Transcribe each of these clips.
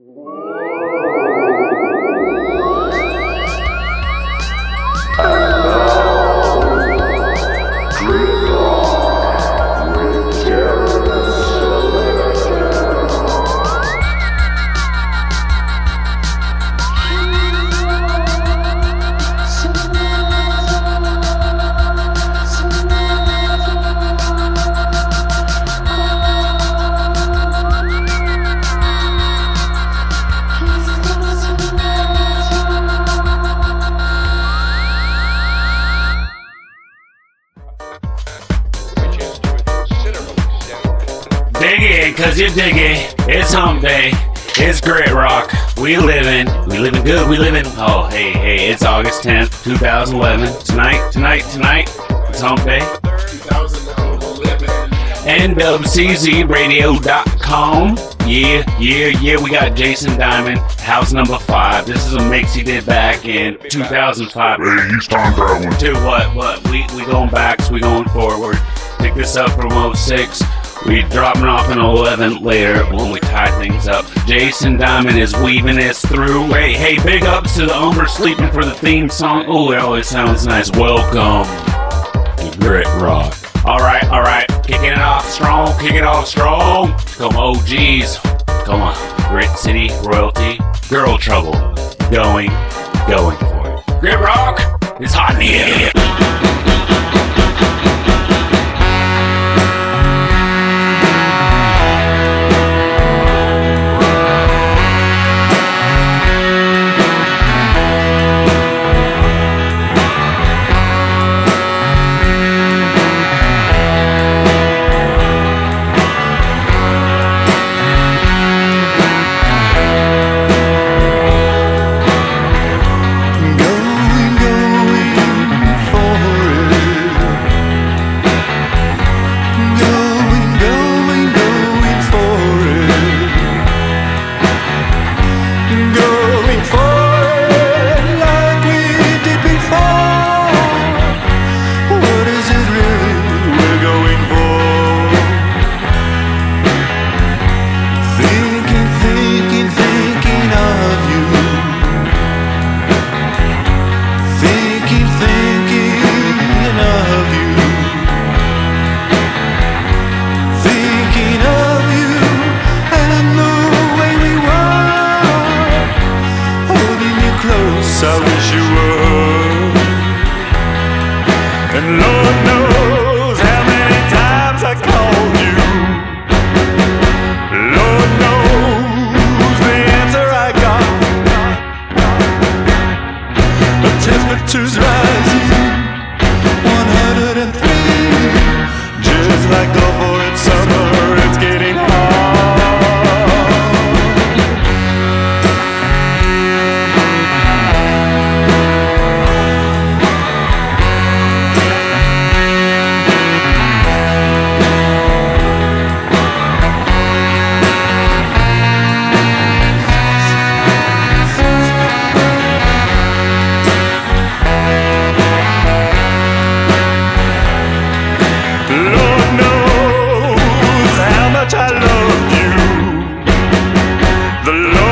Dig in, cause dig it. It's hump day. It's grit rock. We living. We living good. We living. Oh, hey, hey, it's August 10th, 2011. Tonight, tonight, tonight. It's hump day. NWCZRadio.com. Yeah, yeah, yeah. We got Jason Diamond, house number five. This is a mix he did back in 2005. Hey, he's time traveling. to what what we we going back, so we going forward. Pick this up from 06. We dropping off an 11 later when we tie things up. Jason Diamond is weaving us through. Hey, hey, big ups to the Umber sleeping for the theme song. Oh, it always sounds nice. Welcome to Grit Rock. All right, all right, kicking it off strong, kicking it off strong. Come OGs, come on. Grit City royalty, girl trouble, going, going for it. Grit Rock, it's hot in here. Going, The Lord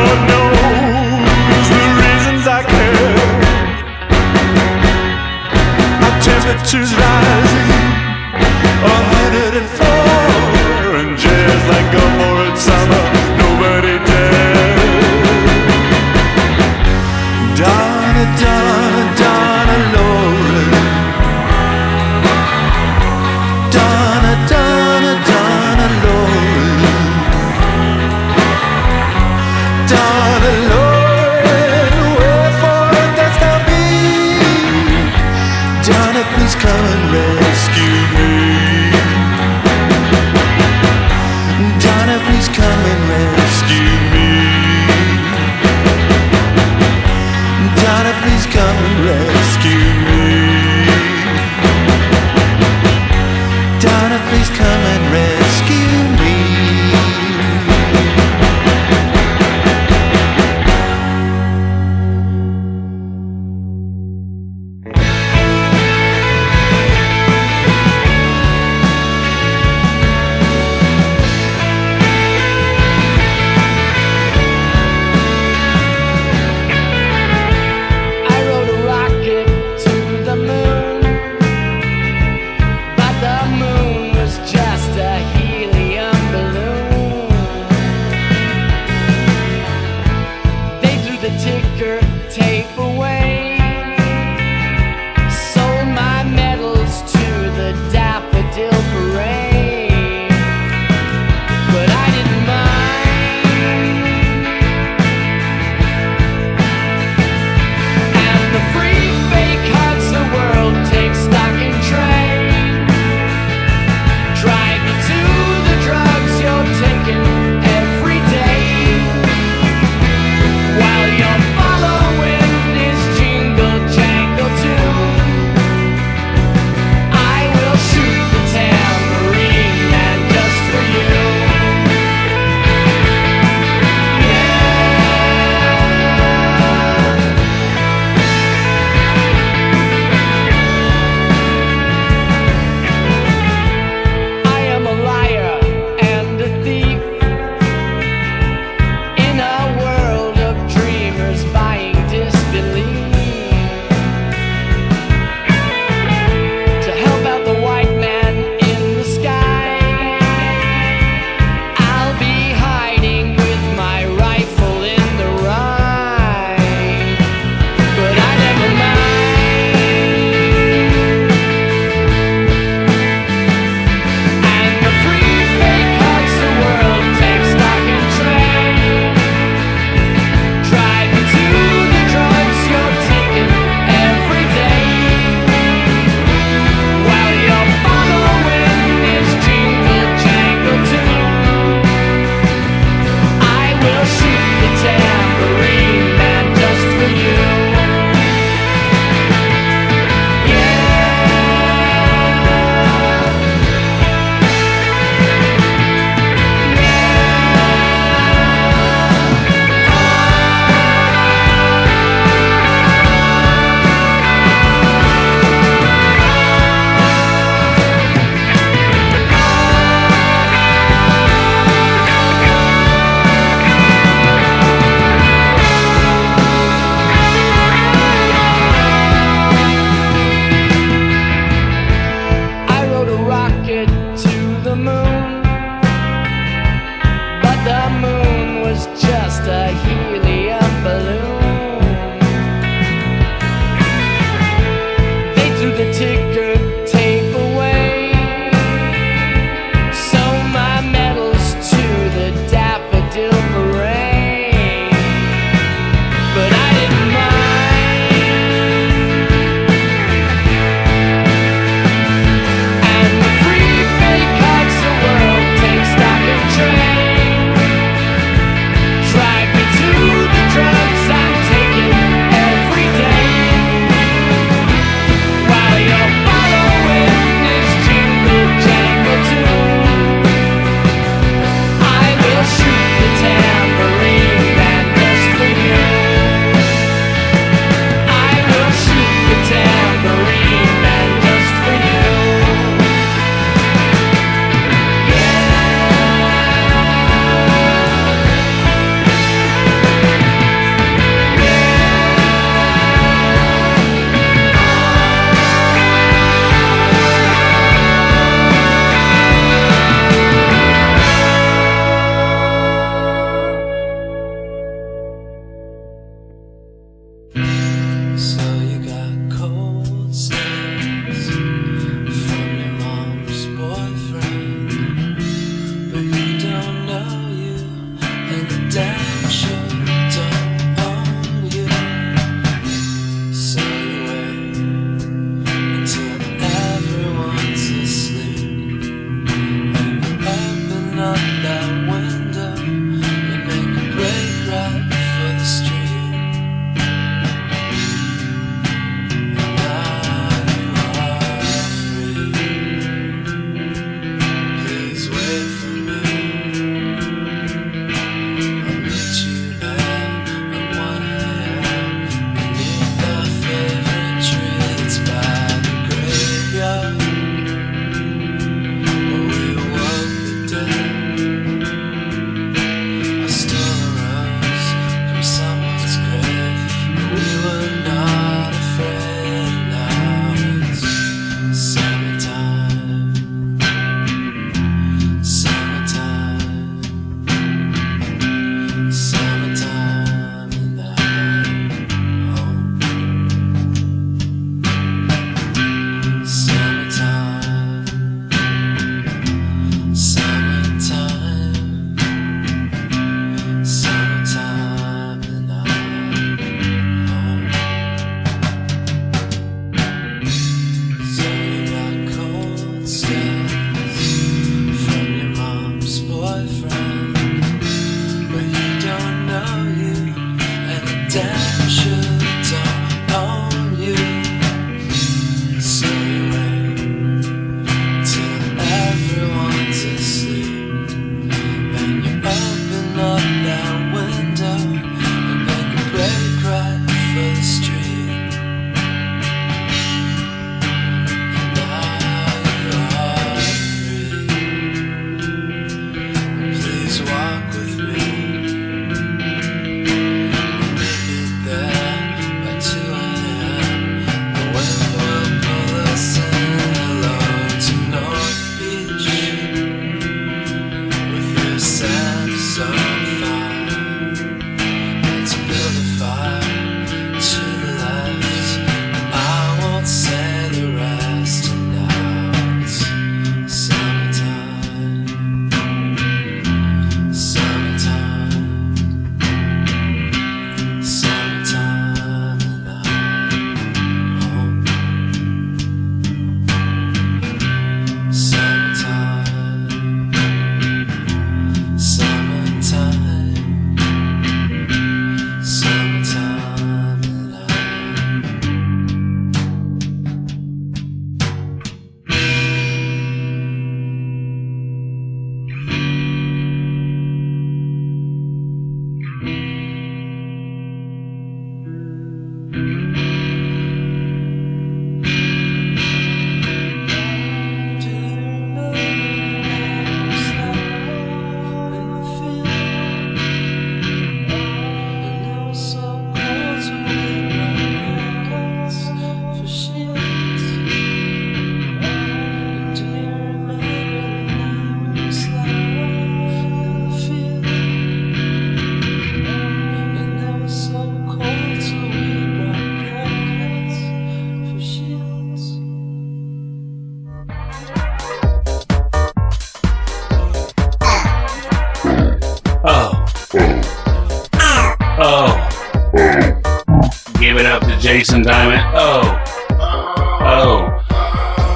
Jason Diamond. Oh. Oh.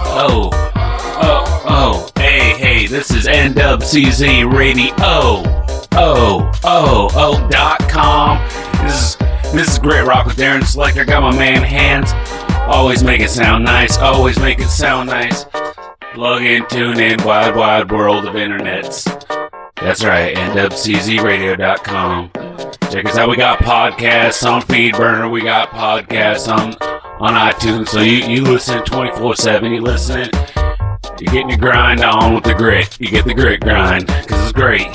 Oh. Oh. Oh. Hey, hey, this is NWCZ Radio. Oh. Oh. Oh. Dot com. This is this is Great Rock with Darren Selector. Got my man hands. Always make it sound nice. Always make it sound nice. Plug in, tune in, wide, wide world of internets. That's right, NWCZRadio.com. Check us out. We got podcasts on Feedburner. We got podcasts on on iTunes. So you, you listen 24 7. You listen. You're getting your grind on with the grit. You get the grit grind because it's great.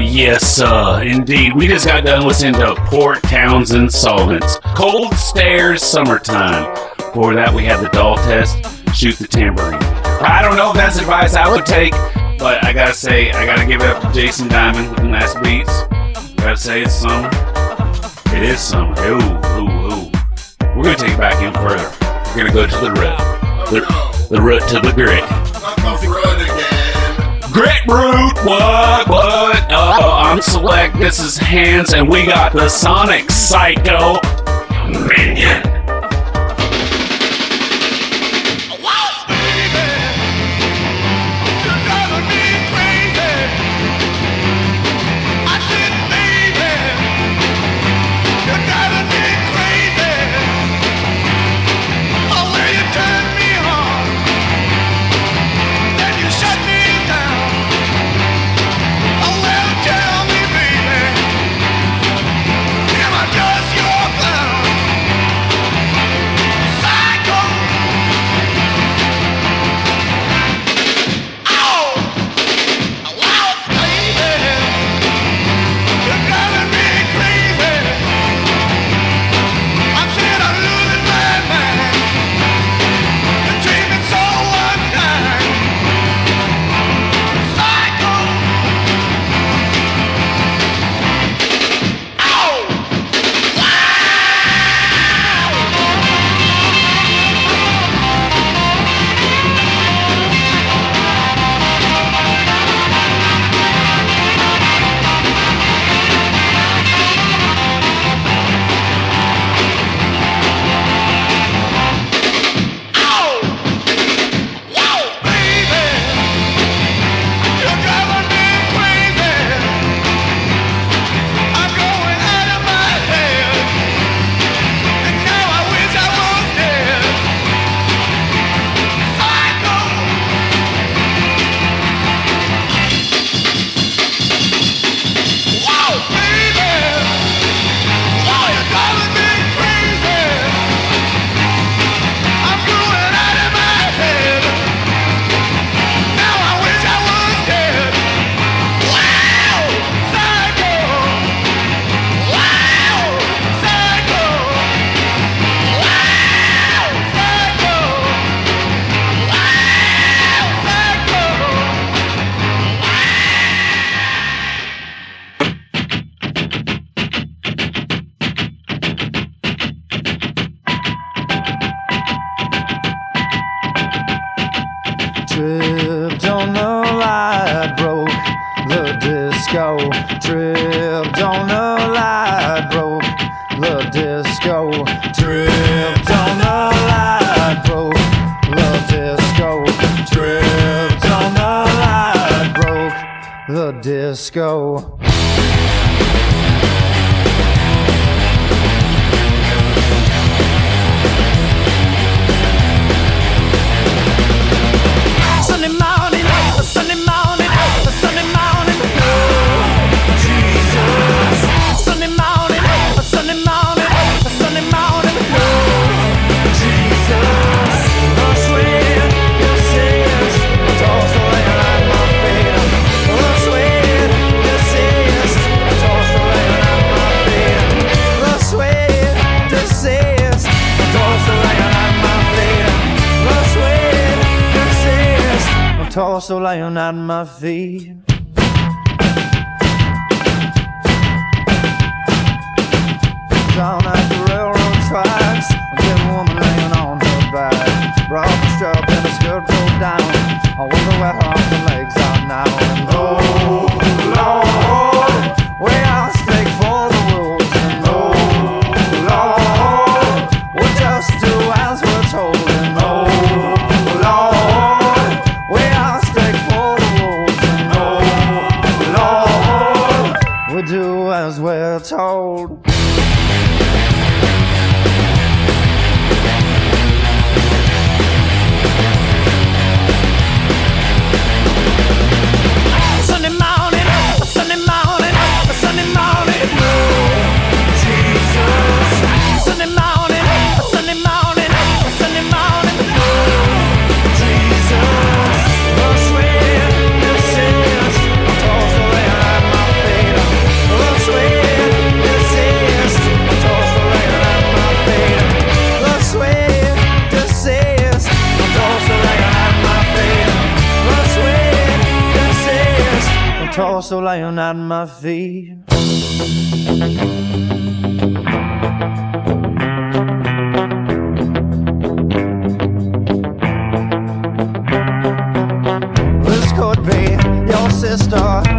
Yes, uh, indeed. We just got done listening to Port Townsend Solvents. Cold Stairs Summertime. Before that, we had the doll test. Shoot the tambourine. I don't know if that's advice I would take, but I gotta say, I gotta give it up to Jason Diamond with the nice beats. Gotta say it's summer. It is summer. Ooh, ooh, ooh. We're gonna take it back in further. We're gonna go to the root. The, the root to the grit. Grit root, what, what? Uh, I'm select. This is hands, and we got the Sonic Psycho Minion. also lying at my feet. This could be your sister.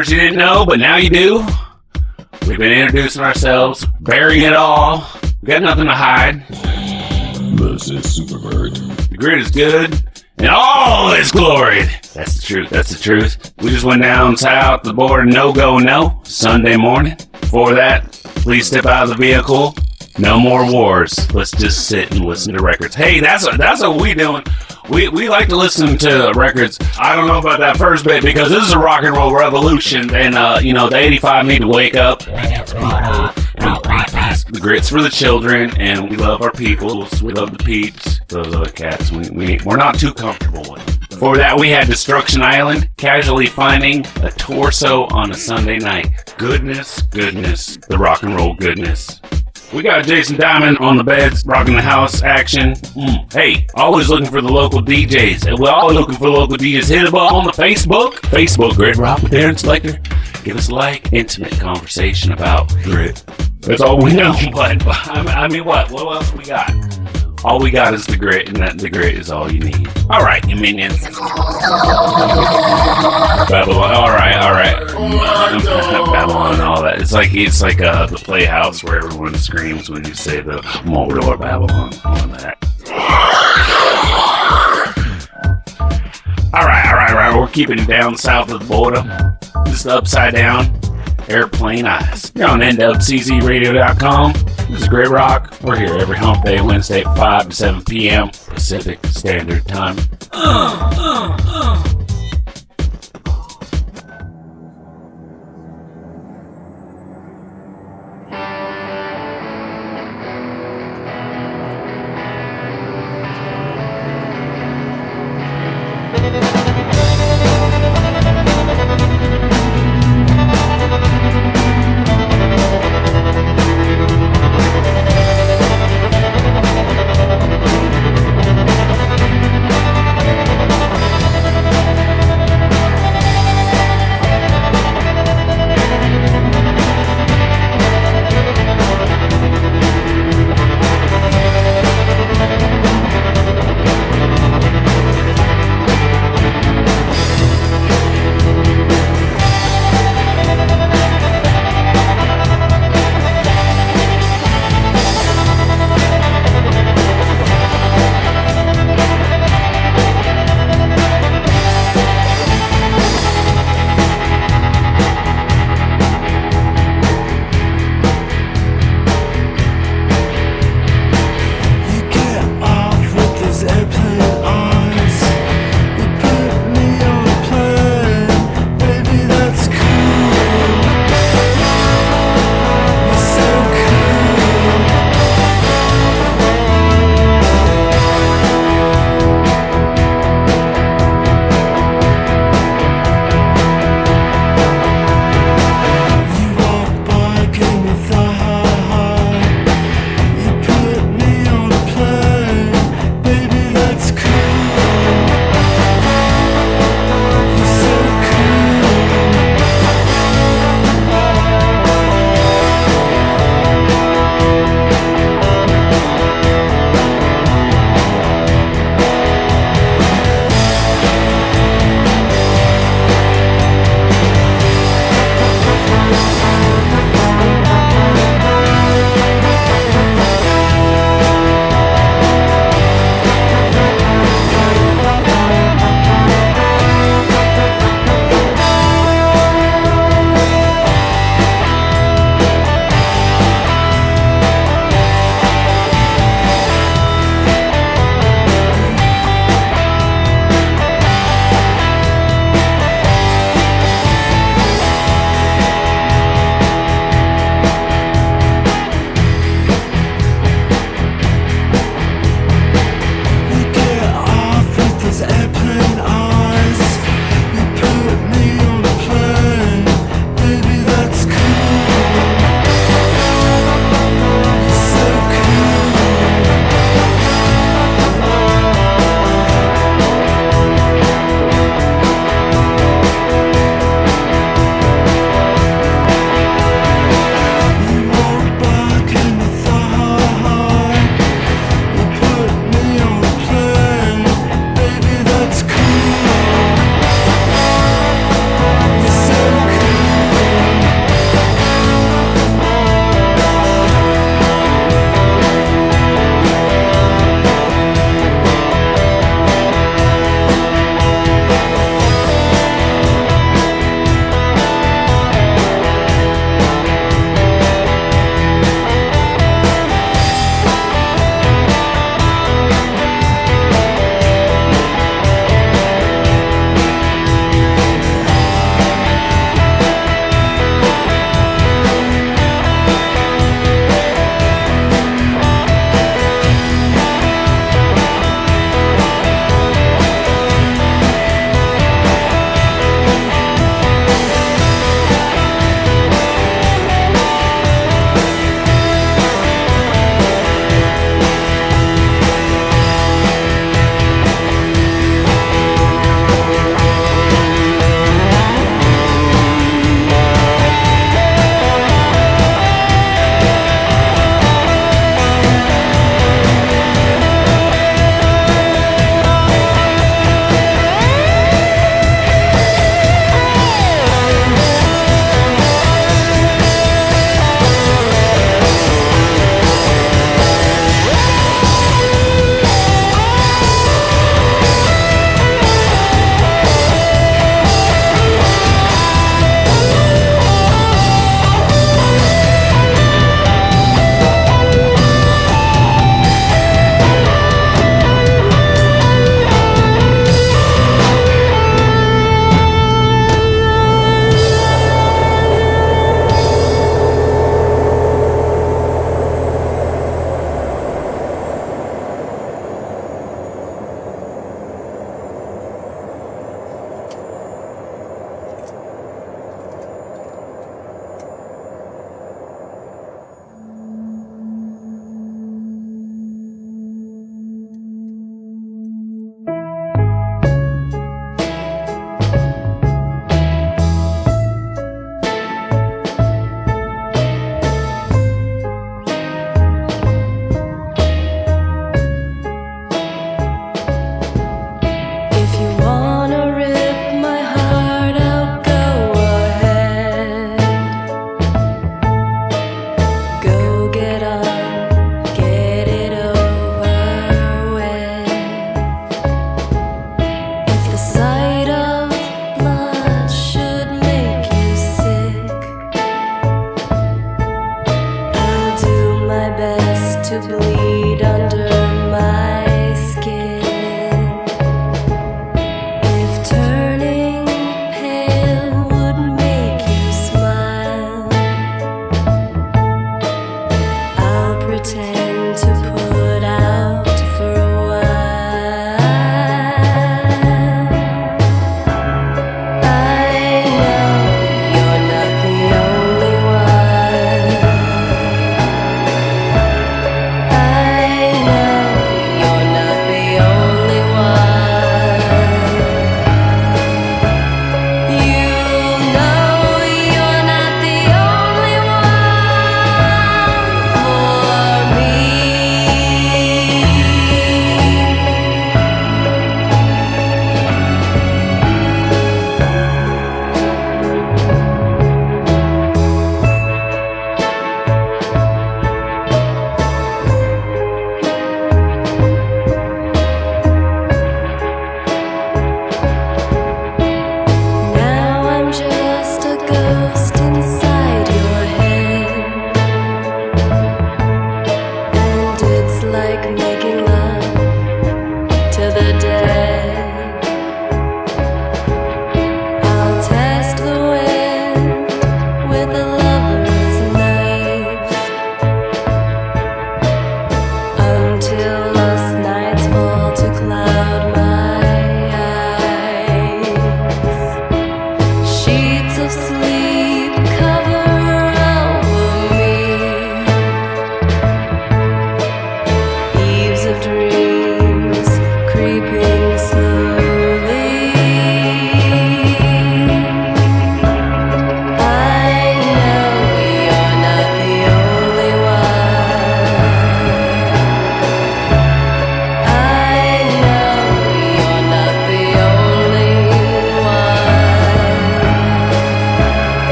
First you didn't know, but now you do. We've been introducing ourselves, burying it all. We got nothing to hide. This is Superbird. The grid is good in all its glory. That's the truth. That's the truth. We just went down south the border, no go, no, Sunday morning. Before that, please step out of the vehicle. No more wars. Let's just sit and listen to records. Hey, that's what, that's what we doing. We, we like to listen to records. I don't know about that first bit because this is a rock and roll revolution, and uh, you know the 85 need to wake up. The grits for the children, and we love our people. We love the peeps. Those other cats, we, we, we're not too comfortable with. Before that, we had Destruction Island, casually finding a torso on a Sunday night. Goodness, goodness, the rock and roll goodness. We got Jason Diamond on the beds, rocking the house action. Mm. Hey, always looking for the local DJs. And we're always looking for local DJs. Hit them up on the Facebook. Facebook, Grit Rock with Aaron Selector. Give us a like. Intimate conversation about grit. That's all we know. But, I mean- I mean, what? What else we got? All we got is the grit, and that the grit is all you need. All right, you minions. Babylon. All right, all right. Babylon and all that. It's like it's like uh, the playhouse where everyone screams when you say the Mordor Babylon on that. All right, all right, all right. We're keeping it down south of the border. Just upside down. Airplane Eyes. You're on NWCZRadio.com. This is Great Rock. We're here every hump day, Wednesday at 5 to 7 p.m. Pacific Standard Time. Thank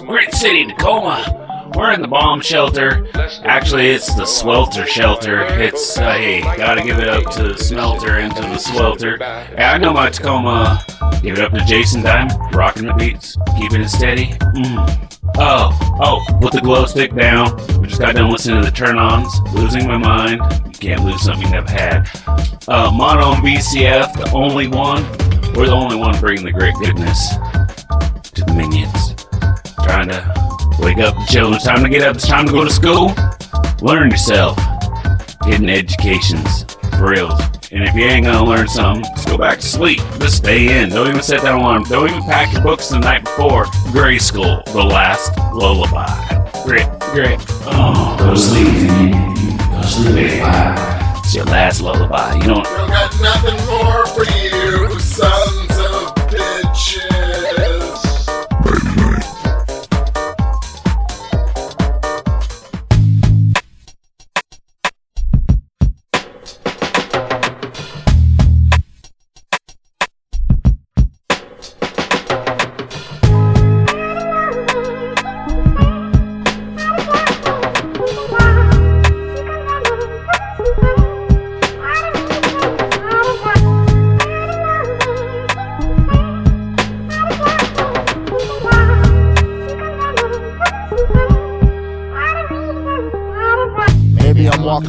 Grit City, Tacoma. We're in the bomb shelter. Actually, it's the swelter shelter. It's, uh, hey, gotta give it up to the smelter and to the swelter. Hey, I know my Tacoma. Give it up to Jason Diamond, rocking the beats, keeping it steady. Mm. Oh, oh, put the glow stick down. We just got done listening to the turn ons. Losing my mind. You can't lose something you've had. Uh, Mono and BCF, the only one. We're the only one bringing the great goodness to the minions. Trying to wake up children. It's time to get up. It's time to go to school. Learn yourself. Hidden educations. For real. And if you ain't gonna learn something, just go back to sleep. Just stay in. Don't even set that alarm. Don't even pack your books the night before. Grayskul, the last lullaby. Grit, grit. Oh, go to sleep. Go to sleep. It's your last lullaby. You don't. Don't got nothing more for you, sons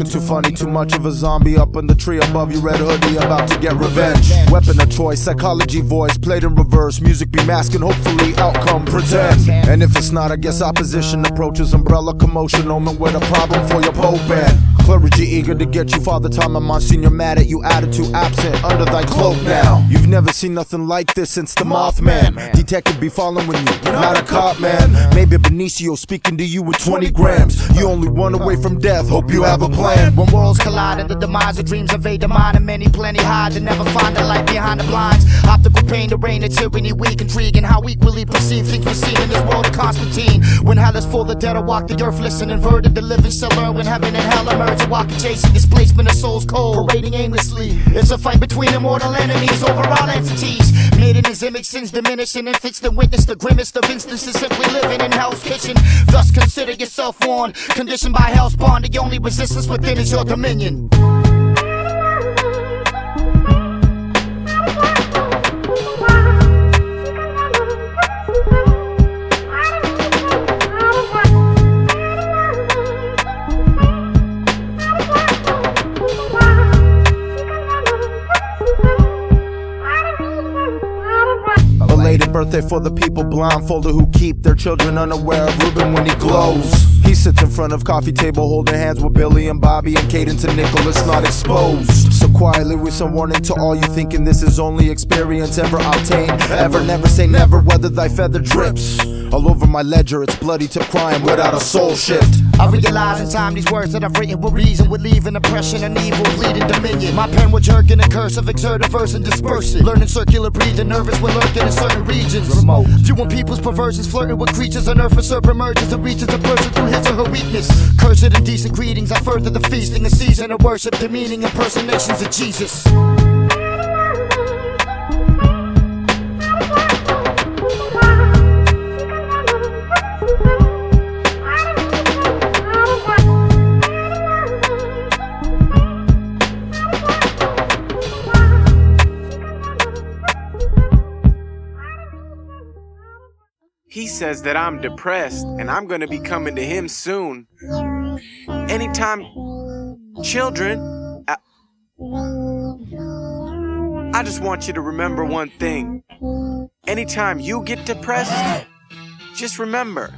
too funny, too much of a zombie up in the tree above you, red hoodie, about to get revenge. Weapon of choice, psychology voice, played in reverse, music be masking, hopefully outcome pretend. And if it's not, I guess opposition approaches umbrella commotion, omen with a problem for your pope and clergy eager to get you, Father Time and Monsignor mad at you, attitude absent under thy cloak now. You've never seen nothing like this since the Mothman. Detective be following you, not a cop man. Maybe Benicio speaking to you with 20 grams. You only one away from death, hope you have a plan. When worlds collide and the demise of dreams invade the mind, and many plenty hide to never find the light behind the blinds. Optical pain, the reign of tyranny, weak intrigue, and how equally perceive things we see in this world of Constantine. When hell is full, the dead are walk the earth, listen inverted, the living shall learn when heaven and hell emerge. Walking, chasing displacement of souls cold, parading aimlessly. It's a fight between immortal enemies over all entities. Made in his image, sins diminishing, and fixed and witness the grimmest of instances simply living in hell's kitchen. Thus consider yourself warned, conditioned by hell's bond. The only resistance within is your dominion. Birthday for the people blindfolded who keep their children unaware of Ruben when he glows. He sits in front of coffee table holding hands with Billy and Bobby and Cadence and Nicholas not exposed. So quietly with some warning to all you thinking this is only experience ever obtained. Ever never say never whether thy feather drips. All over my ledger it's bloody to crime without a soul shift. I realize in time these words that I've written with reason would leave an impression and evil bleeding dominion. My pen would jerk in a curse of exert a verse and disperse it. Learning circular breathing, nervous when lurking in certain regions. Remote. Viewing people's perversions, flirting with creatures on earth, a serpent emerges and reaches a person through his or her weakness. Cursed and decent greetings, I further the feasting, a season of worship, demeaning impersonations of Jesus. Says that I'm depressed and I'm gonna be coming to him soon. Anytime, children, I, I just want you to remember one thing. Anytime you get depressed, just remember,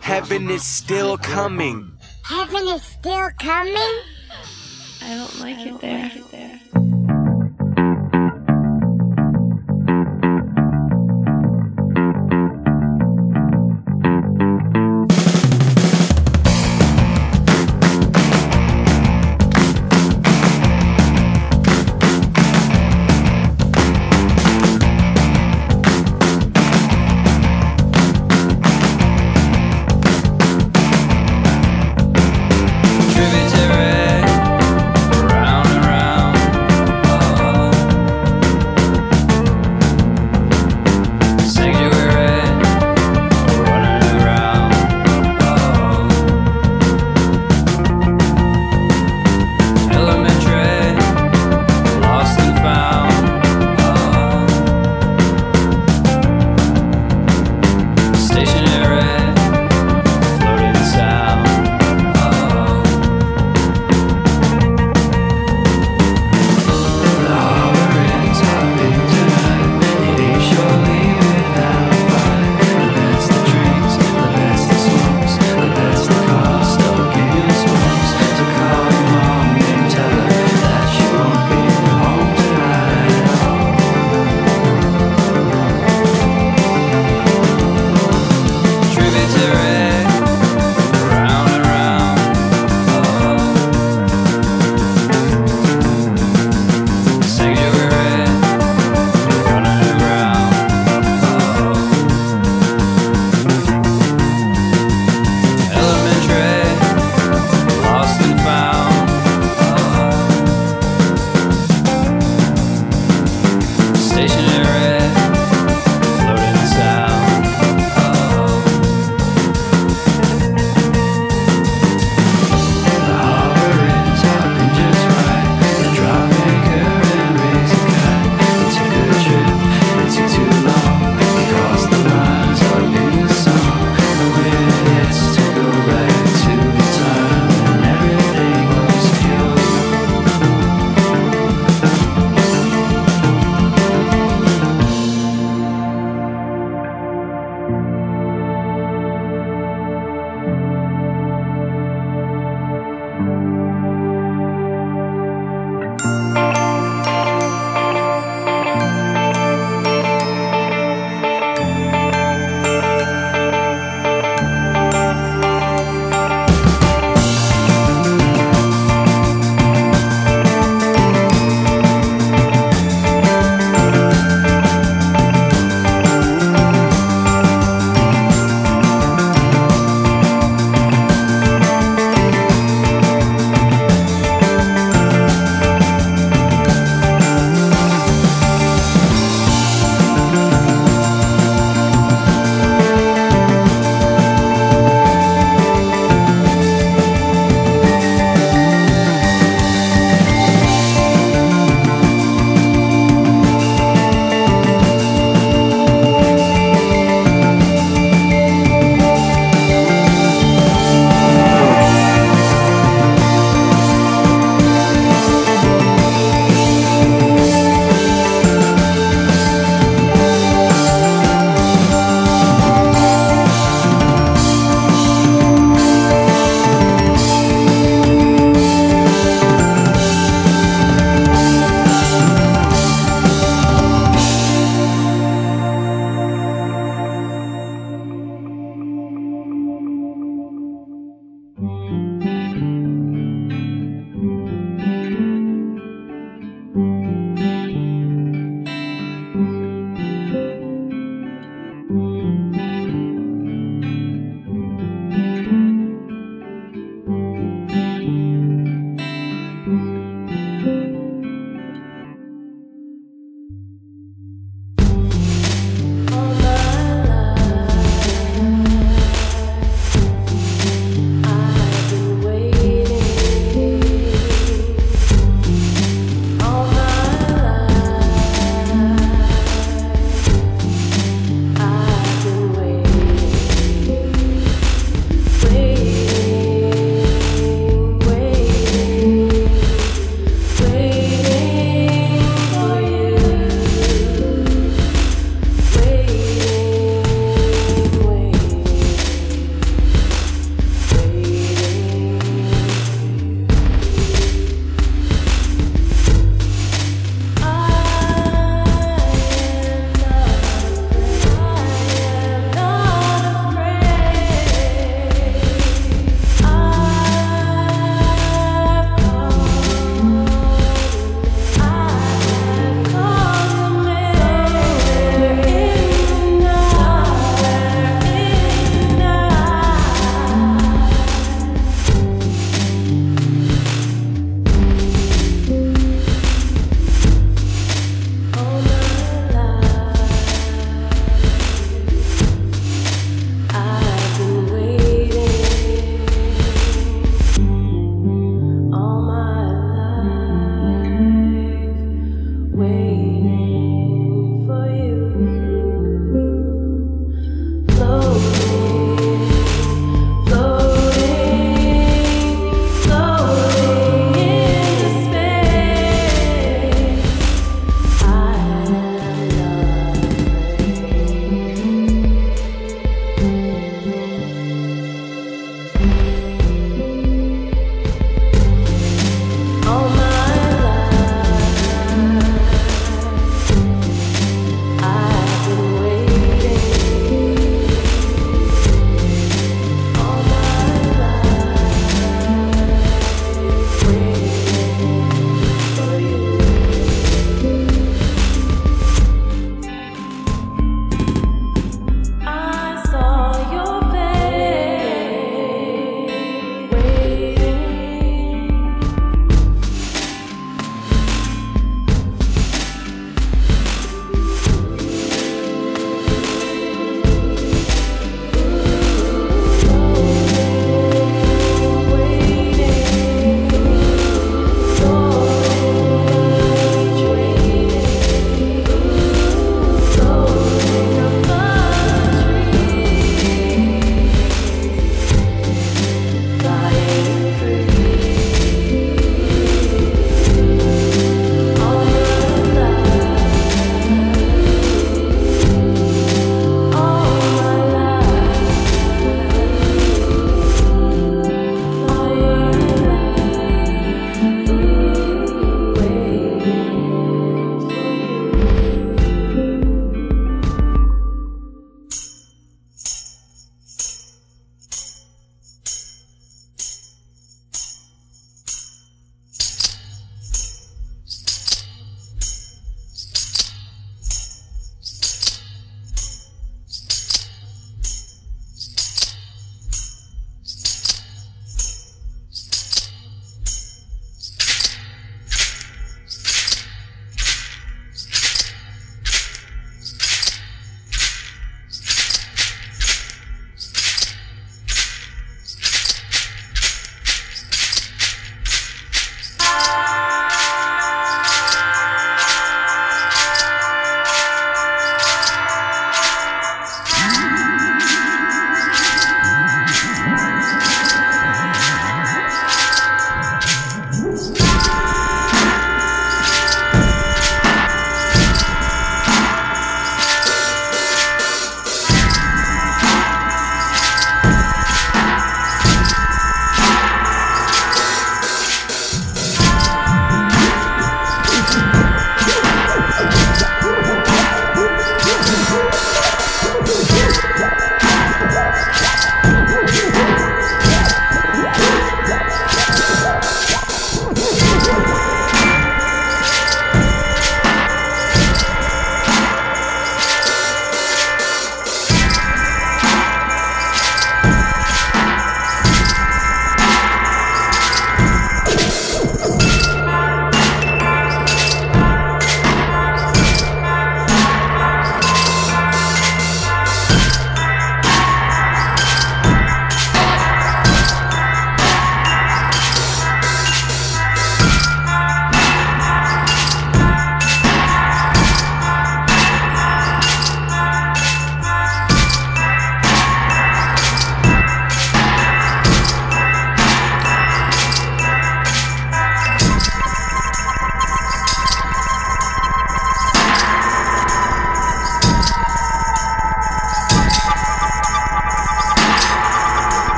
heaven is still coming. Heaven is still coming? I don't like it there. Tributary, round and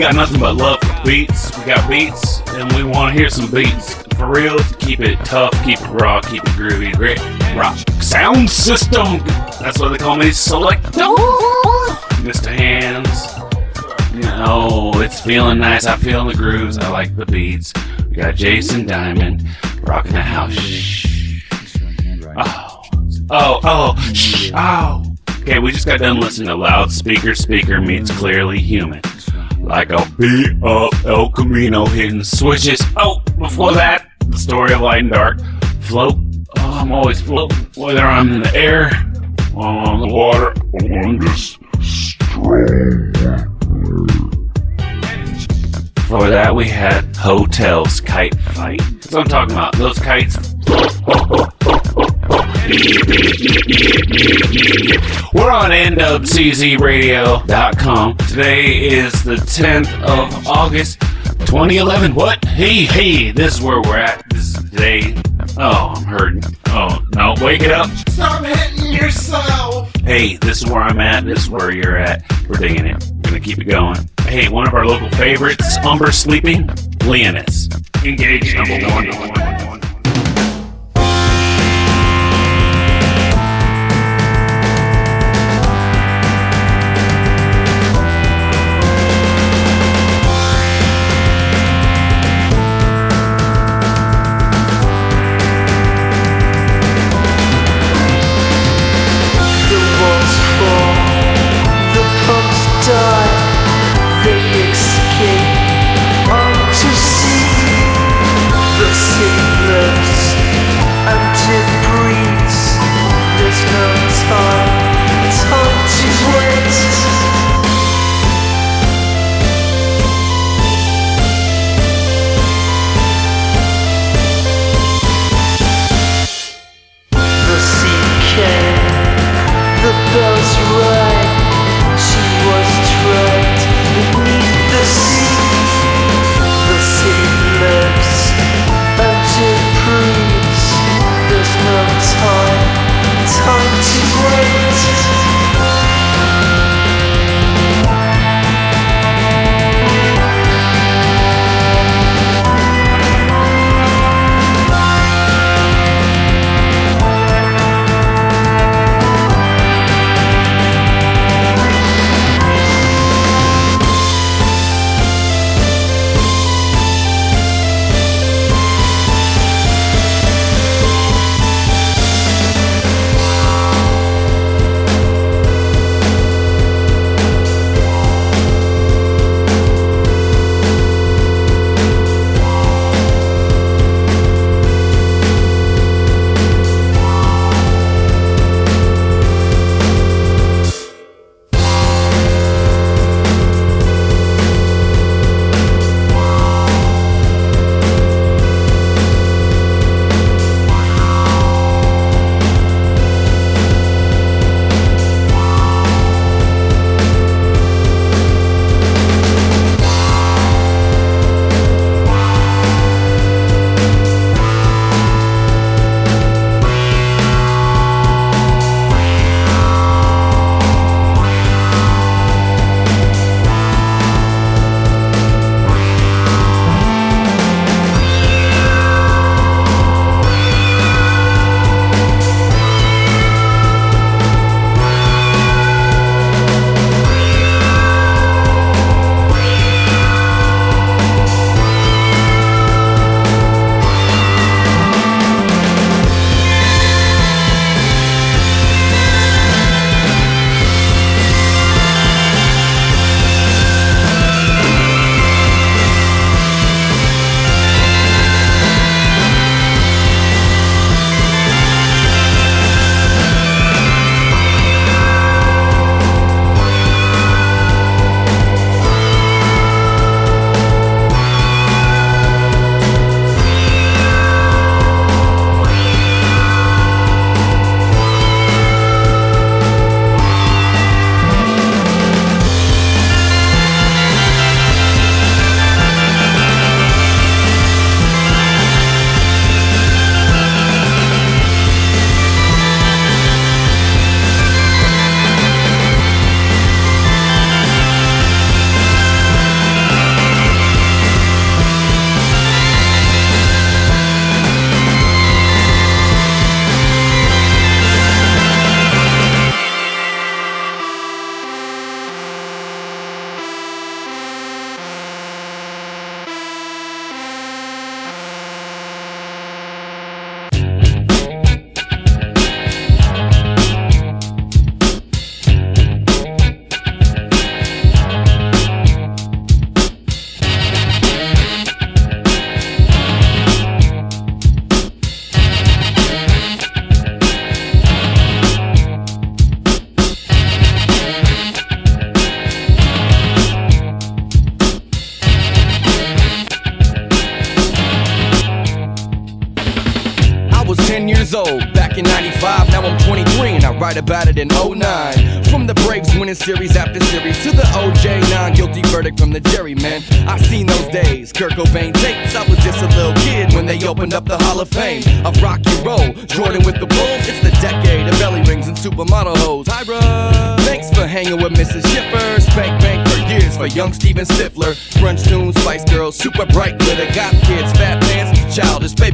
got nothing but love for beats. We got beats, and we want to hear some beats. For real, to keep it tough, keep it raw, keep it groovy. Grit Rock Sound System. That's what they call me. Select. Mr. Hands. You know, it's feeling nice. I feel the grooves. I like the beats. We got Jason Diamond rocking the house. Oh, oh, oh, oh. Okay, we just got done listening to Loudspeaker Speaker meets Clearly Human. Like a beat up El Camino hidden switches. Oh, before that, the story of Light and Dark. Float. Oh, I'm always floating, whether I'm in the air or on the water or I'm just. For that, we had Hotel's Kite Fight. What I'm talking about. Those kites. On NWCZRadio.com. Today is the 10th of August, 2011. What? Hey, hey, this is where we're at. This is today. Oh, I'm hurting. Oh, no, wake it up. Stop hitting yourself. Hey, this is where I'm at. This is where you're at. We're digging it. We're gonna keep it going. Hey, one of our local favorites, Umber Sleeping, Leonis. Engage number one.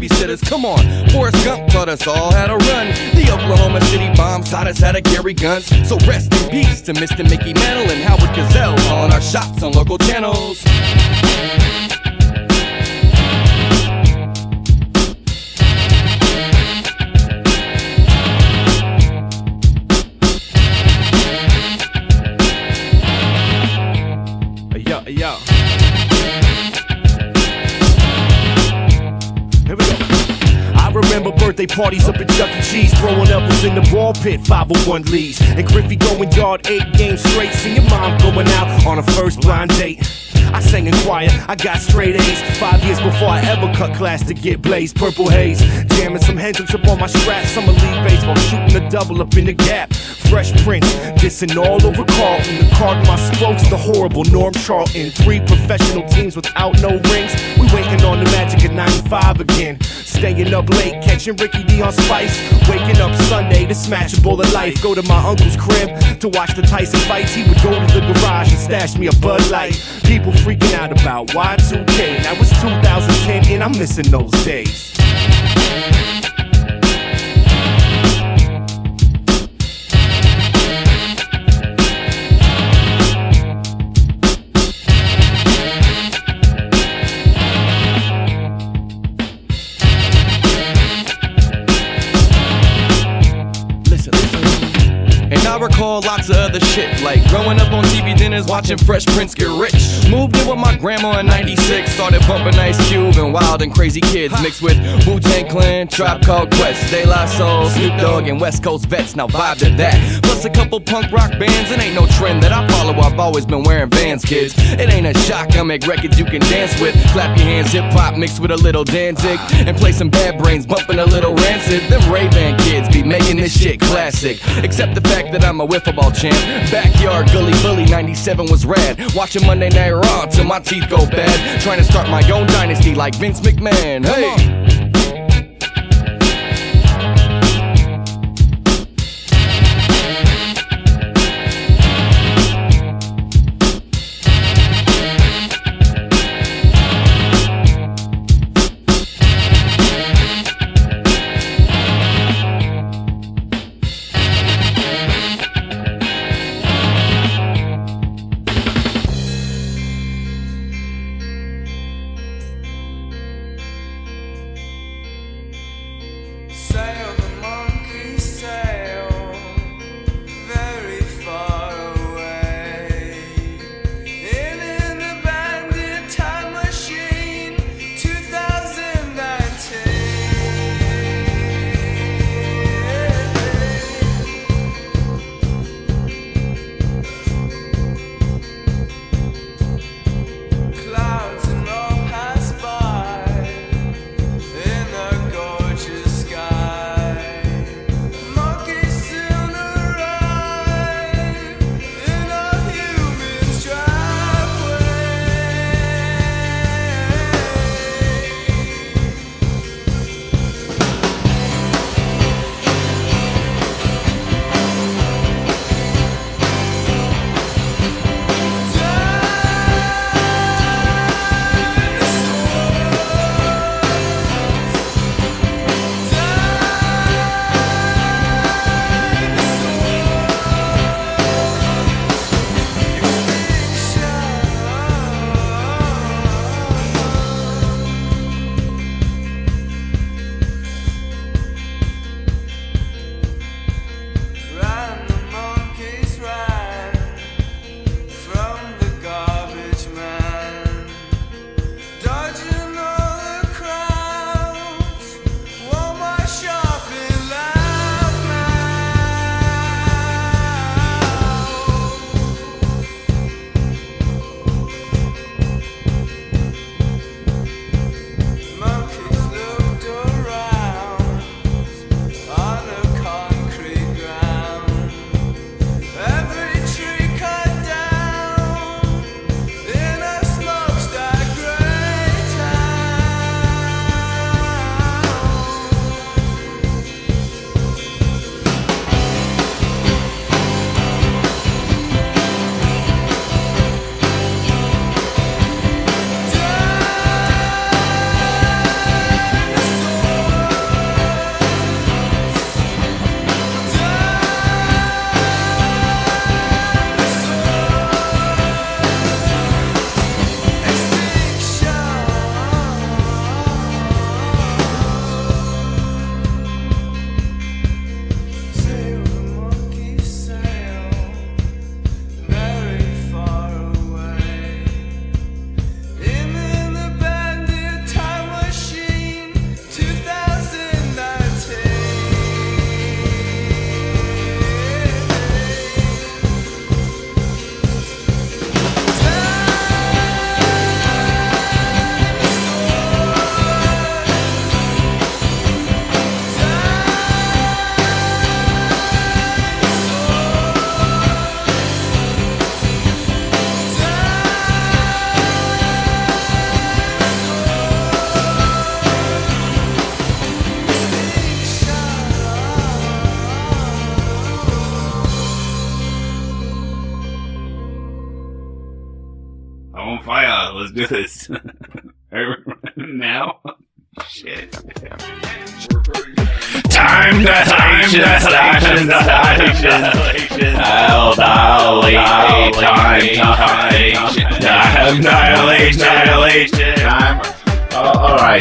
Babysitters. Come on, Forrest Gump taught us all how to run. The Oklahoma City bomb taught us how to carry guns. So rest in peace to Mr. Mickey Mantle and Howard Cosell calling our shots on local channels. Birthday parties up at Chuck E. Cheese. Growing up was in the ball pit, 501 leads. And Griffey going yard eight games straight. Seeing mom going out on a first blind date. I sang in choir, I got straight A's. Five years before I ever cut class to get blazed. Purple haze, jamming some Hendrix up on my straps. Summer league baseball, shooting a double up in the gap. Fresh Prince, dissing all over Carlton. The card my spokes, the horrible Norm Charlton. Three professional teams without no rings. We waiting on the magic at 95 again. Staying up late, catching Ricky D on Spice. Waking up Sunday to smash a bowl of life. Go to my uncle's crib to watch the Tyson fights. He would go to the garage and stash me a Bud Light. People freaking out about Y2K. Now it's 2010 and I'm missing those days. Recall lots of other shit, like growing up on TV dinners, watching Fresh Prince get rich. Moved in with my grandma in 96, started bumping Ice Cube and Wild and Crazy Kids, mixed with Wu Tang Clan, Tribe Called Quest, De La Soul, Snoop Dogg, and West Coast vets. Now vibe to that. Plus a couple punk rock bands, it ain't no trend that I follow. I've always been wearing Vans, kids. It ain't a shock, I make records you can dance with. Clap your hands, hip hop mixed with a little Danzig, and play some Bad Brains, bumping a little Rancid. Them Ray Ban kids be making this shit classic. Except the fact that I'm a wiffle ball champ. Backyard Gully Bully 97 was rad. Watching Monday Night Raw till my teeth go bad. Trying to start my own dynasty like Vince McMahon. Hey.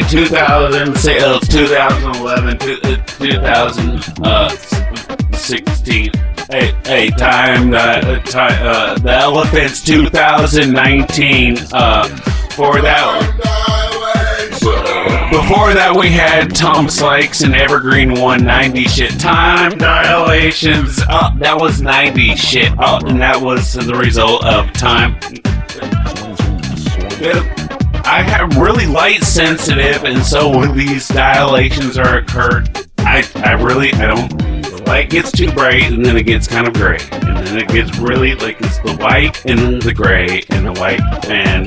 2006, uh, 2011, uh, 2016. Hey, hey, time, uh, time, uh, the elephants 2019. Uh, for that. Before that, we had Tom Sykes and Evergreen 190 shit. Time dilations. Uh, that was 90 shit. Uh, and that was the result of time. I have really light sensitive, and so when these dilations are occurred, I, I really, I don't, the light gets too bright, and then it gets kind of gray. And then it gets really, like, it's the white, and then the gray, and the white, and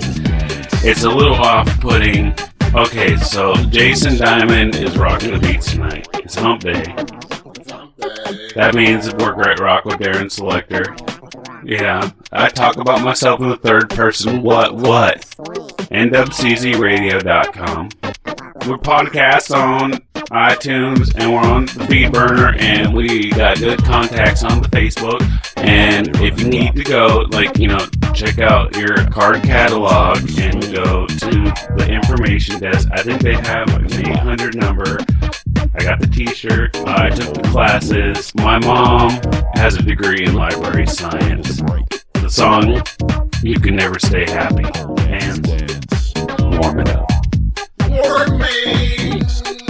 it's a little off-putting. Okay, so Jason Diamond is rocking the beats tonight. It's Hump Day. That means we're Grit Rock with Darren Selector. Yeah, I talk about myself in the third person. What? What? NWCZRadio.com. We're podcast on iTunes and we're on the feed burner and we got good contacts on the Facebook. And if you need to go, like, you know, check out your card catalog and go to the information desk. I think they have an 800 number. I got the t-shirt. I took the classes. My mom has a degree in library science. The song, You Can Never Stay Happy. And warm it up. Warm me.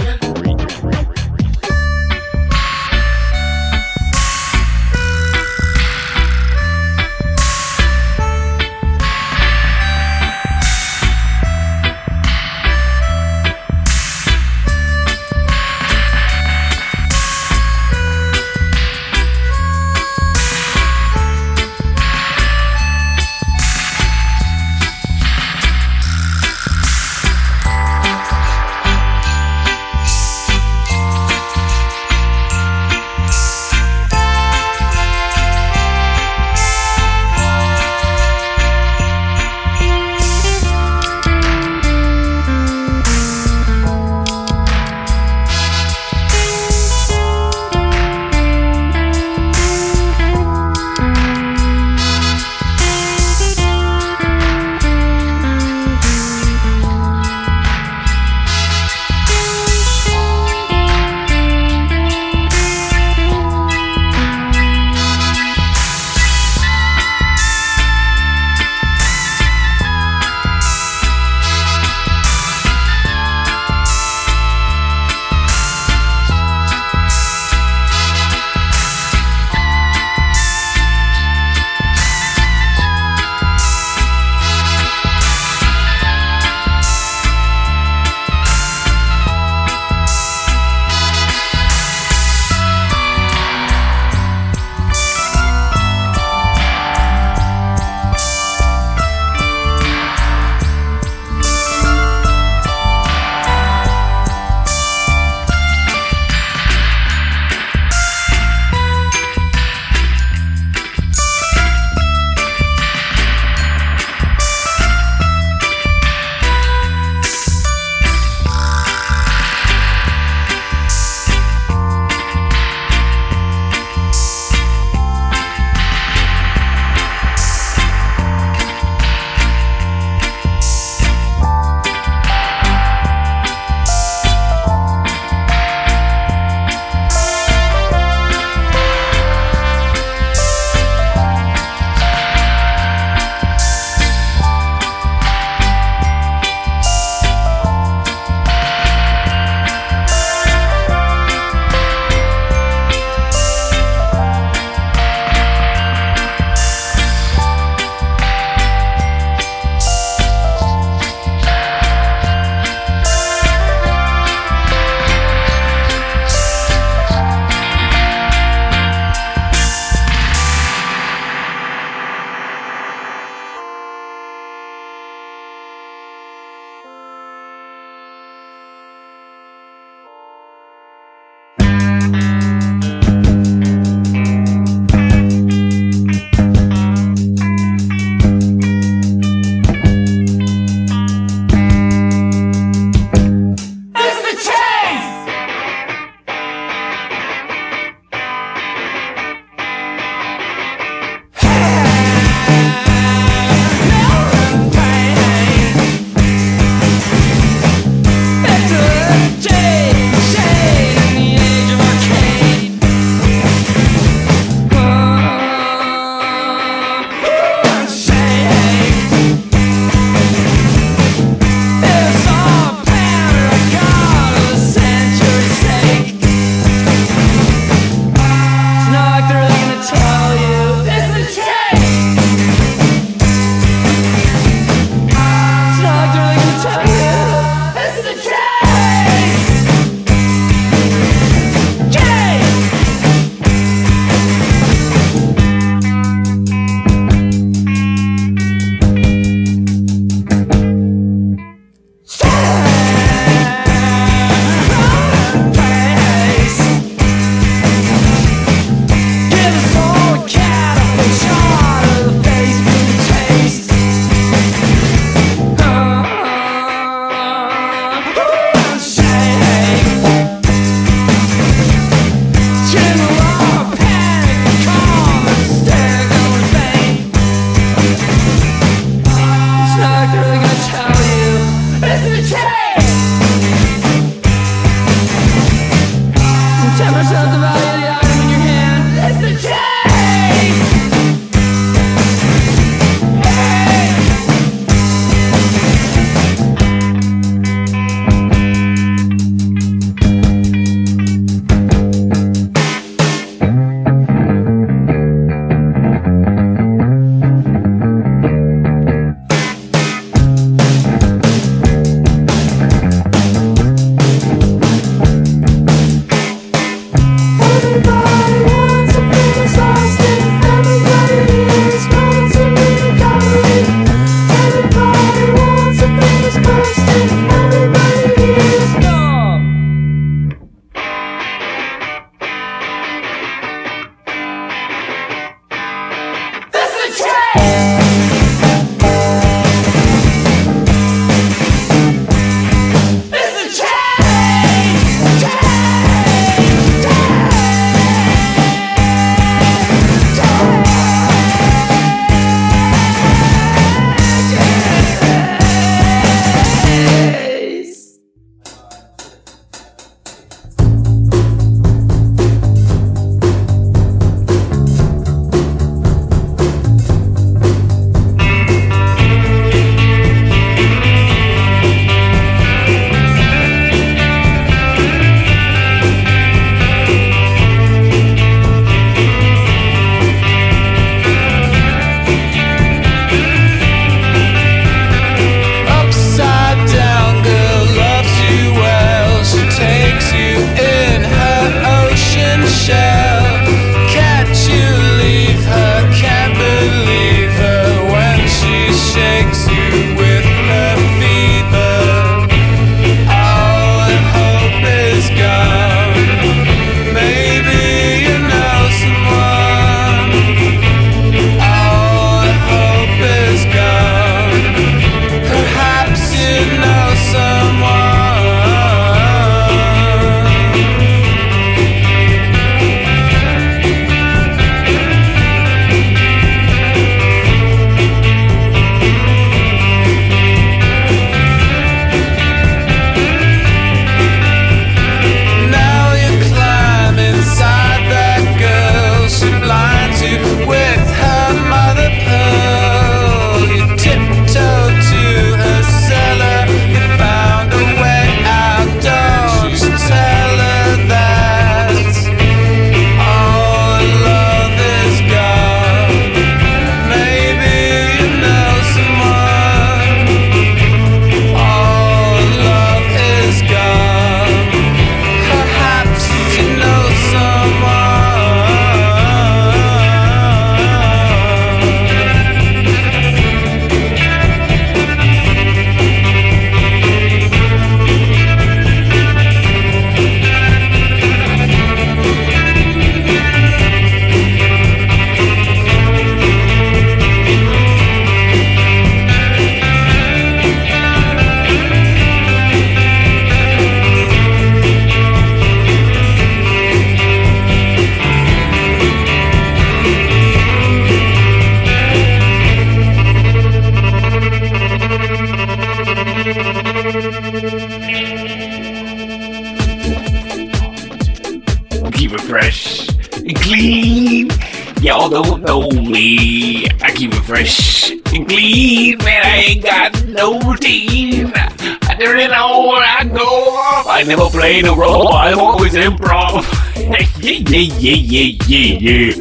Play no role. I'm always improv. yeah, yeah, yeah, yeah, yeah, yeah.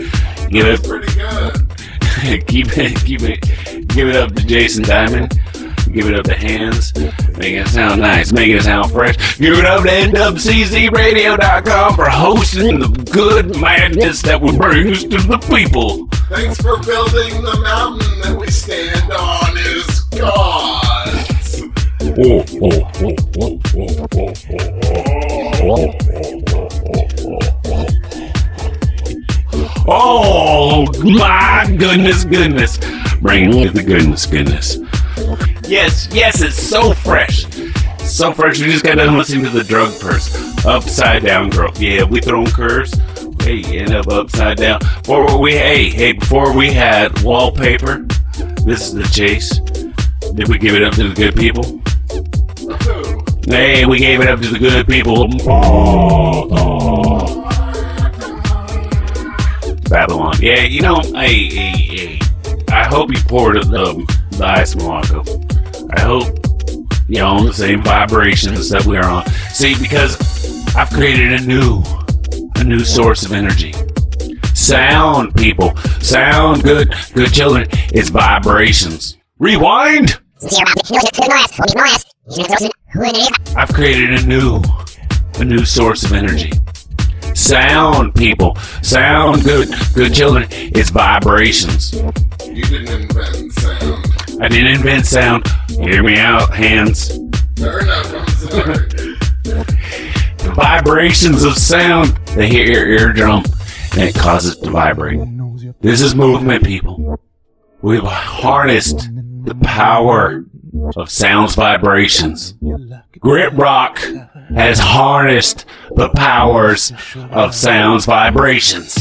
Give it Pretty good. keep it, keep it, give it up to Jason Diamond. Give it up to Hands. Make it sound nice. Make it sound fresh. Give it up to NWCZRadio.com for hosting the good madness that we brings to the people. Thanks for building the mountain that we stand on as gods. Oh, oh, oh. Goodness, goodness. Bring it the goodness, goodness. Yes, yes, it's so fresh. So fresh. We just got done listening to the drug purse. Upside down girl. Yeah, we throwing curves. Hey, end up upside down. Before we hey, hey, before we had wallpaper. This is the chase. Did we give it up to the good people? Hey, we gave it up to the good people. Yeah, you know, hey, hey. I hope you poured the, the ice Morocco. I hope you're on the same vibrations that we are on. See, because I've created a new, a new source of energy. Sound, people. Sound, good, good children. It's vibrations. Rewind. I've created a new, a new source of energy. Sound, people. Sound, good, good children. It's vibrations. You didn't invent sound. I didn't invent sound. Hear me out, hands. Fair enough, I'm sorry. The vibrations of sound, they hit your eardrum and it causes it to vibrate. This is movement, people. We've harnessed the power of sound's vibrations. Grit Rock has harnessed the powers of sound's vibrations.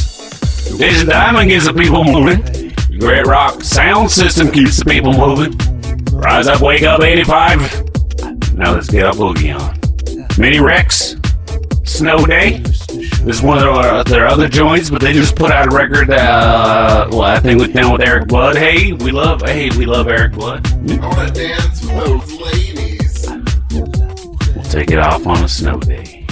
Jason Diamond gets the people moving. Grit Rock sound system keeps the people moving. Rise up, wake up, 85. Now let's get up boogie on. Mini Rex, Snow Day. This is one of their, their other joints, but they just put out a record. Uh, well, I think with down with Eric Blood. Hey, we love. Hey, we love Eric Blood. Want to dance with those ladies. We'll take it off on a snow day.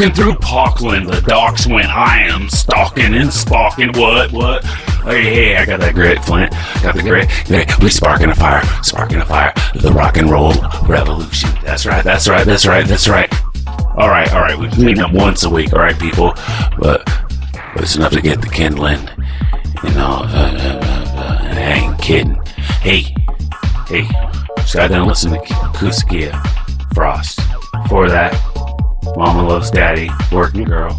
Walking through Parkland, the docks when I am stalking and sparking. What, what? Hey, hey, I got that great Flint. Got the great, great. We sparking a fire, sparking a fire. The rock and roll revolution. That's right, that's right, that's right, that's right. All right, all right. We meet up once a week, all right, people. But, but it's enough to get the kindling. You know, uh, uh, uh, uh, I ain't kidding. Hey, hey, just got done listening to Akusikia Frost. Before that, loves daddy, working girl.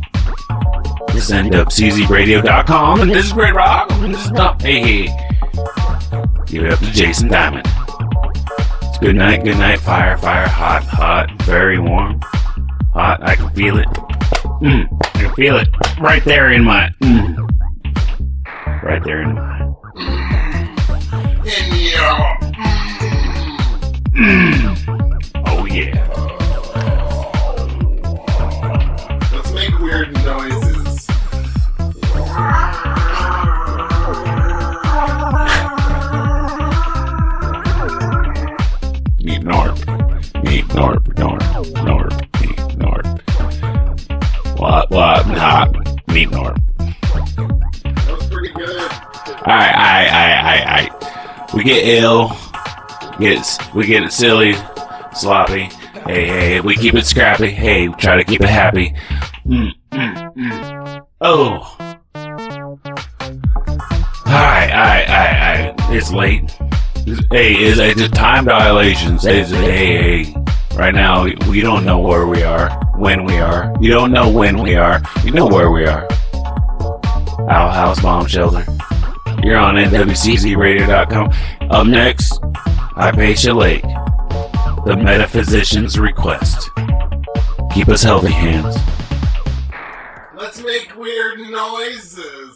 This up CzRadio.com. and this is Grit Rock, and this is Dump. Hey, hey. Give it up to Jason Diamond. It's good night, good night, fire, fire, hot, hot, very warm. Hot, I can feel it. Mm, I can feel it right there in my ill. We get it silly, sloppy. Hey, hey, we keep it scrappy. Hey, we try to keep it happy. Mm, mm, mm. Oh. Alright, alright, alright, alright. It's late. Hey, is it time dilations? it hey, hey. Right now, we don't know where we are, when we are. You don't know when we are. You know where we are. Owl House Bomb Shelter. You're on NWCZRadio.com. Up next, Hypatia Lake, the metaphysician's request. Keep us healthy, hands. Let's make weird noises.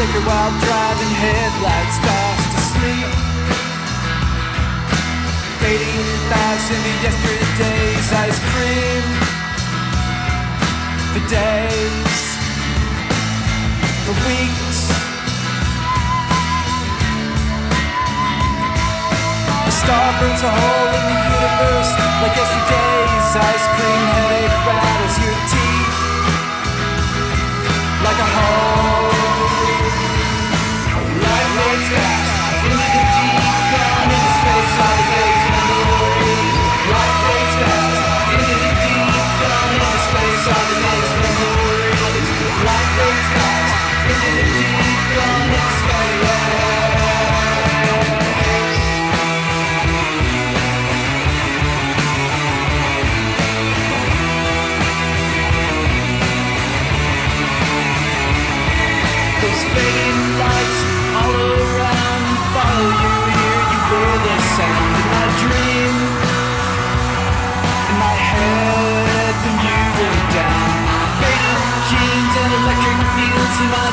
flicker while driving headlights tossed to sleep. Fading thoughts into yesterday's ice cream. For days, for weeks. A star burns a hole in the universe like yesterday's ice cream headache rattles your teeth like a hole. Yeah. Somebody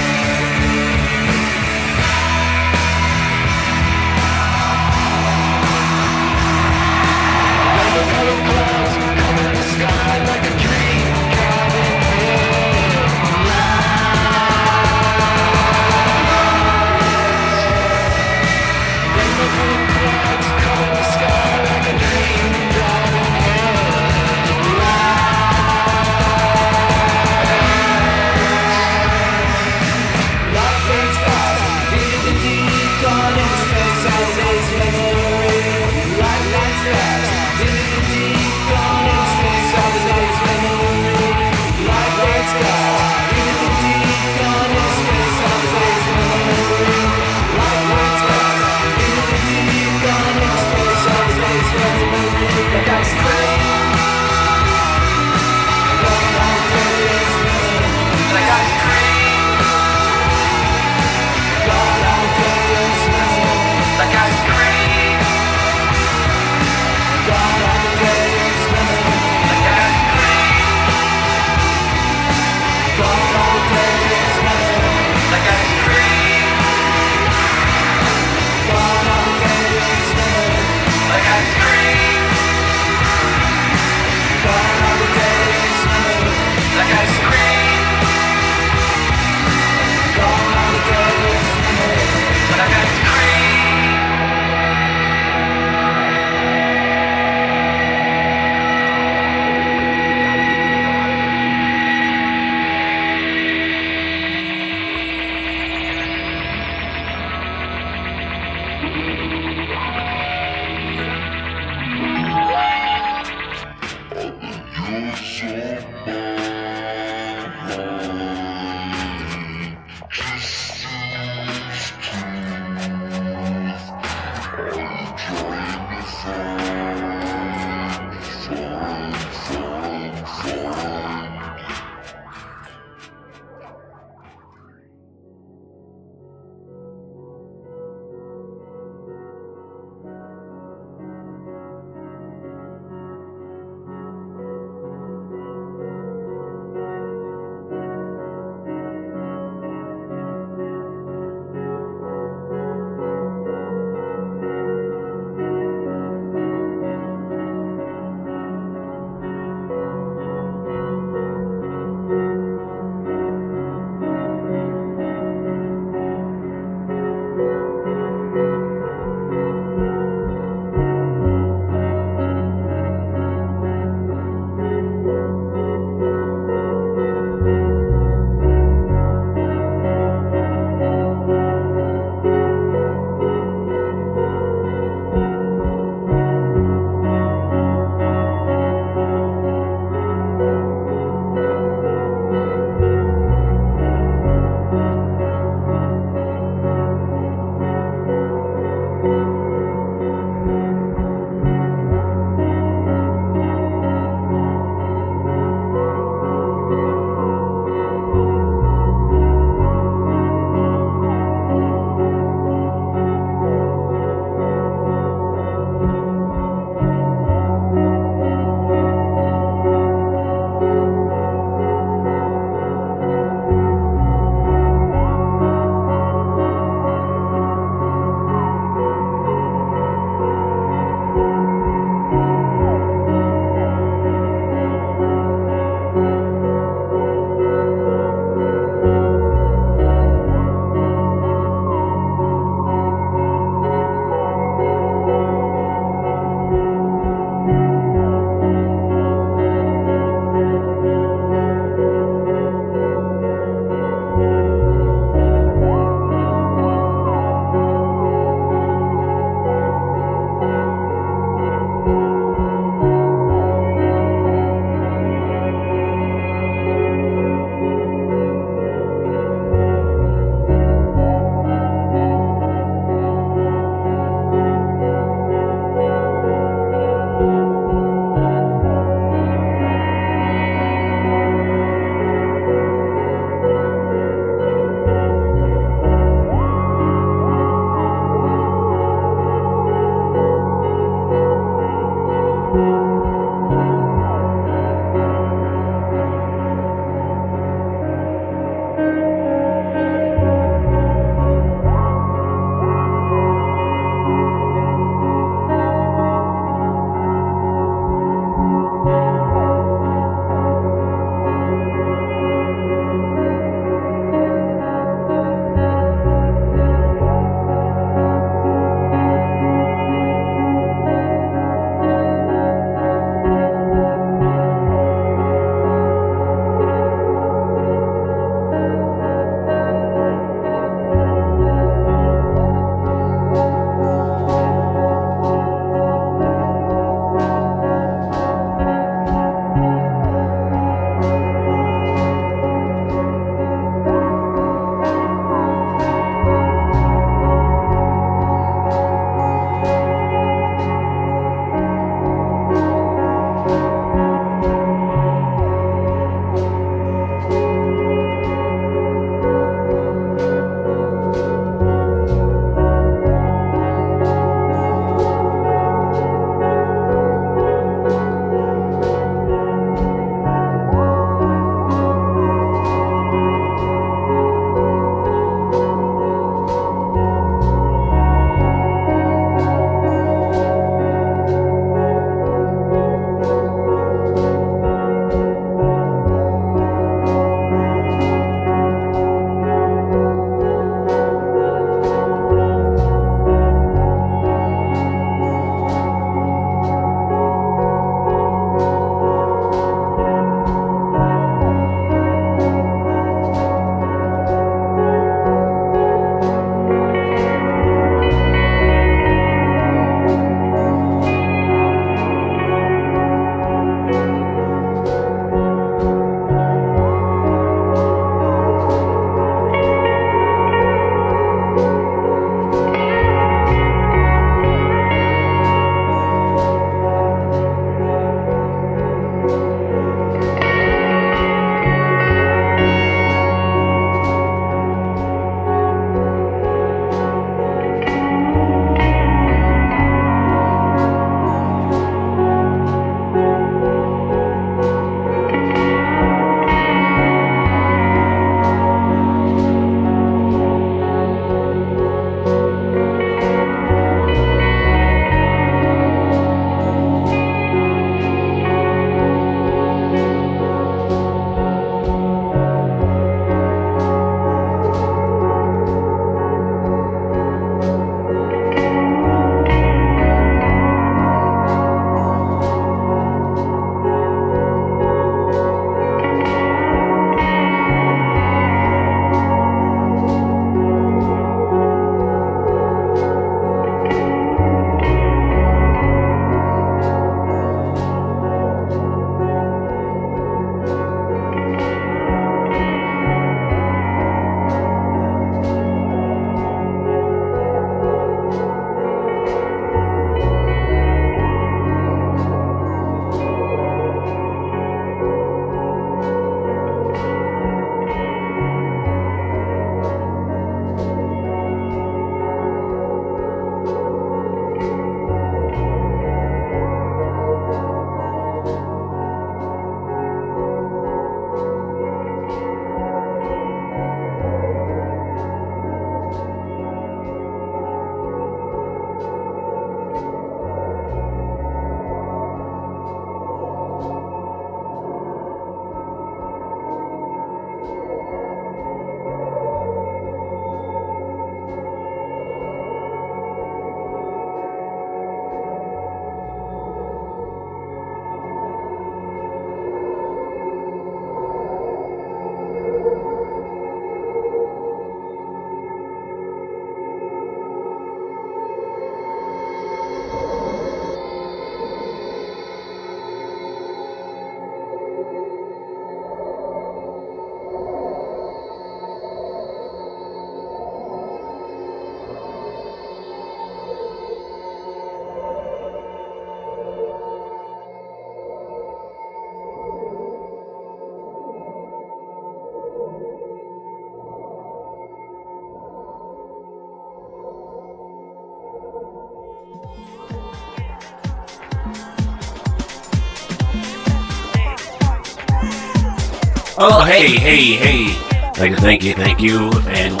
Oh, hey, hey, hey. Thank you, thank you, thank you, and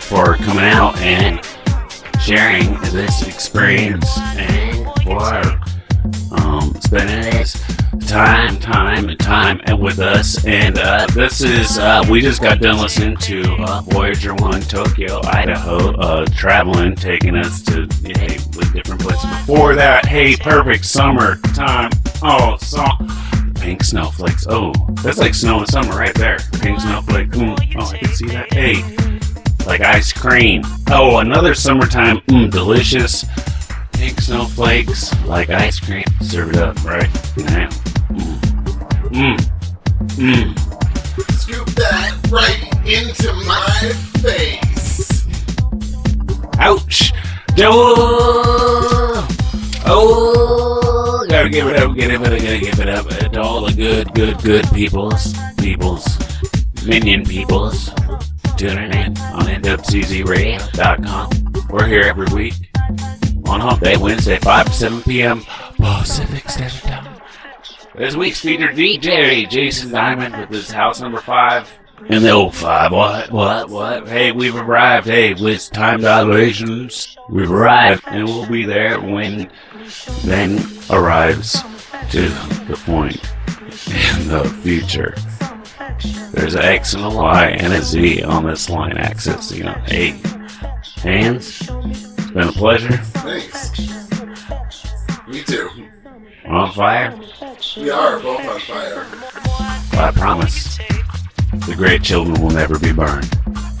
for coming out and sharing this experience and for um, spending this time, time, and time and with us. And uh, this is, uh, we just got done listening to uh, Voyager 1 Tokyo, Idaho, uh, traveling, taking us to hey, different places. Before that, hey, perfect summer time. Oh, song. Pink snowflakes. Oh, that's like snow in summer right there. Pink snowflake. Mm. Oh, I can see that. Hey, like ice cream. Oh, another summertime. Mm, delicious. Pink snowflakes, like ice cream. Serve it up right now. Mm. Mm. Mm. Scoop that right into my face. Ouch. Joe. Oh, gotta give it up, give it up, gotta give it up to all the good, good, good peoples, peoples, minion peoples, tuning in on NWCZRadio.com. We're here every week on Hump Day, Wednesday, 5 to 7 p.m. Pacific Standard Time. This week's featured DJ Jason Diamond with his house number 5. In the old five, what, what, what? Hey, we've arrived. Hey, with time dilations, we've arrived, and we'll be there when then arrives to the point in the future. There's an X and a Y and a Z on this line axis. You know, hey, hands. It's been a pleasure. Thanks. Me too. On fire. We are both on fire. I promise. The great children will never be burned.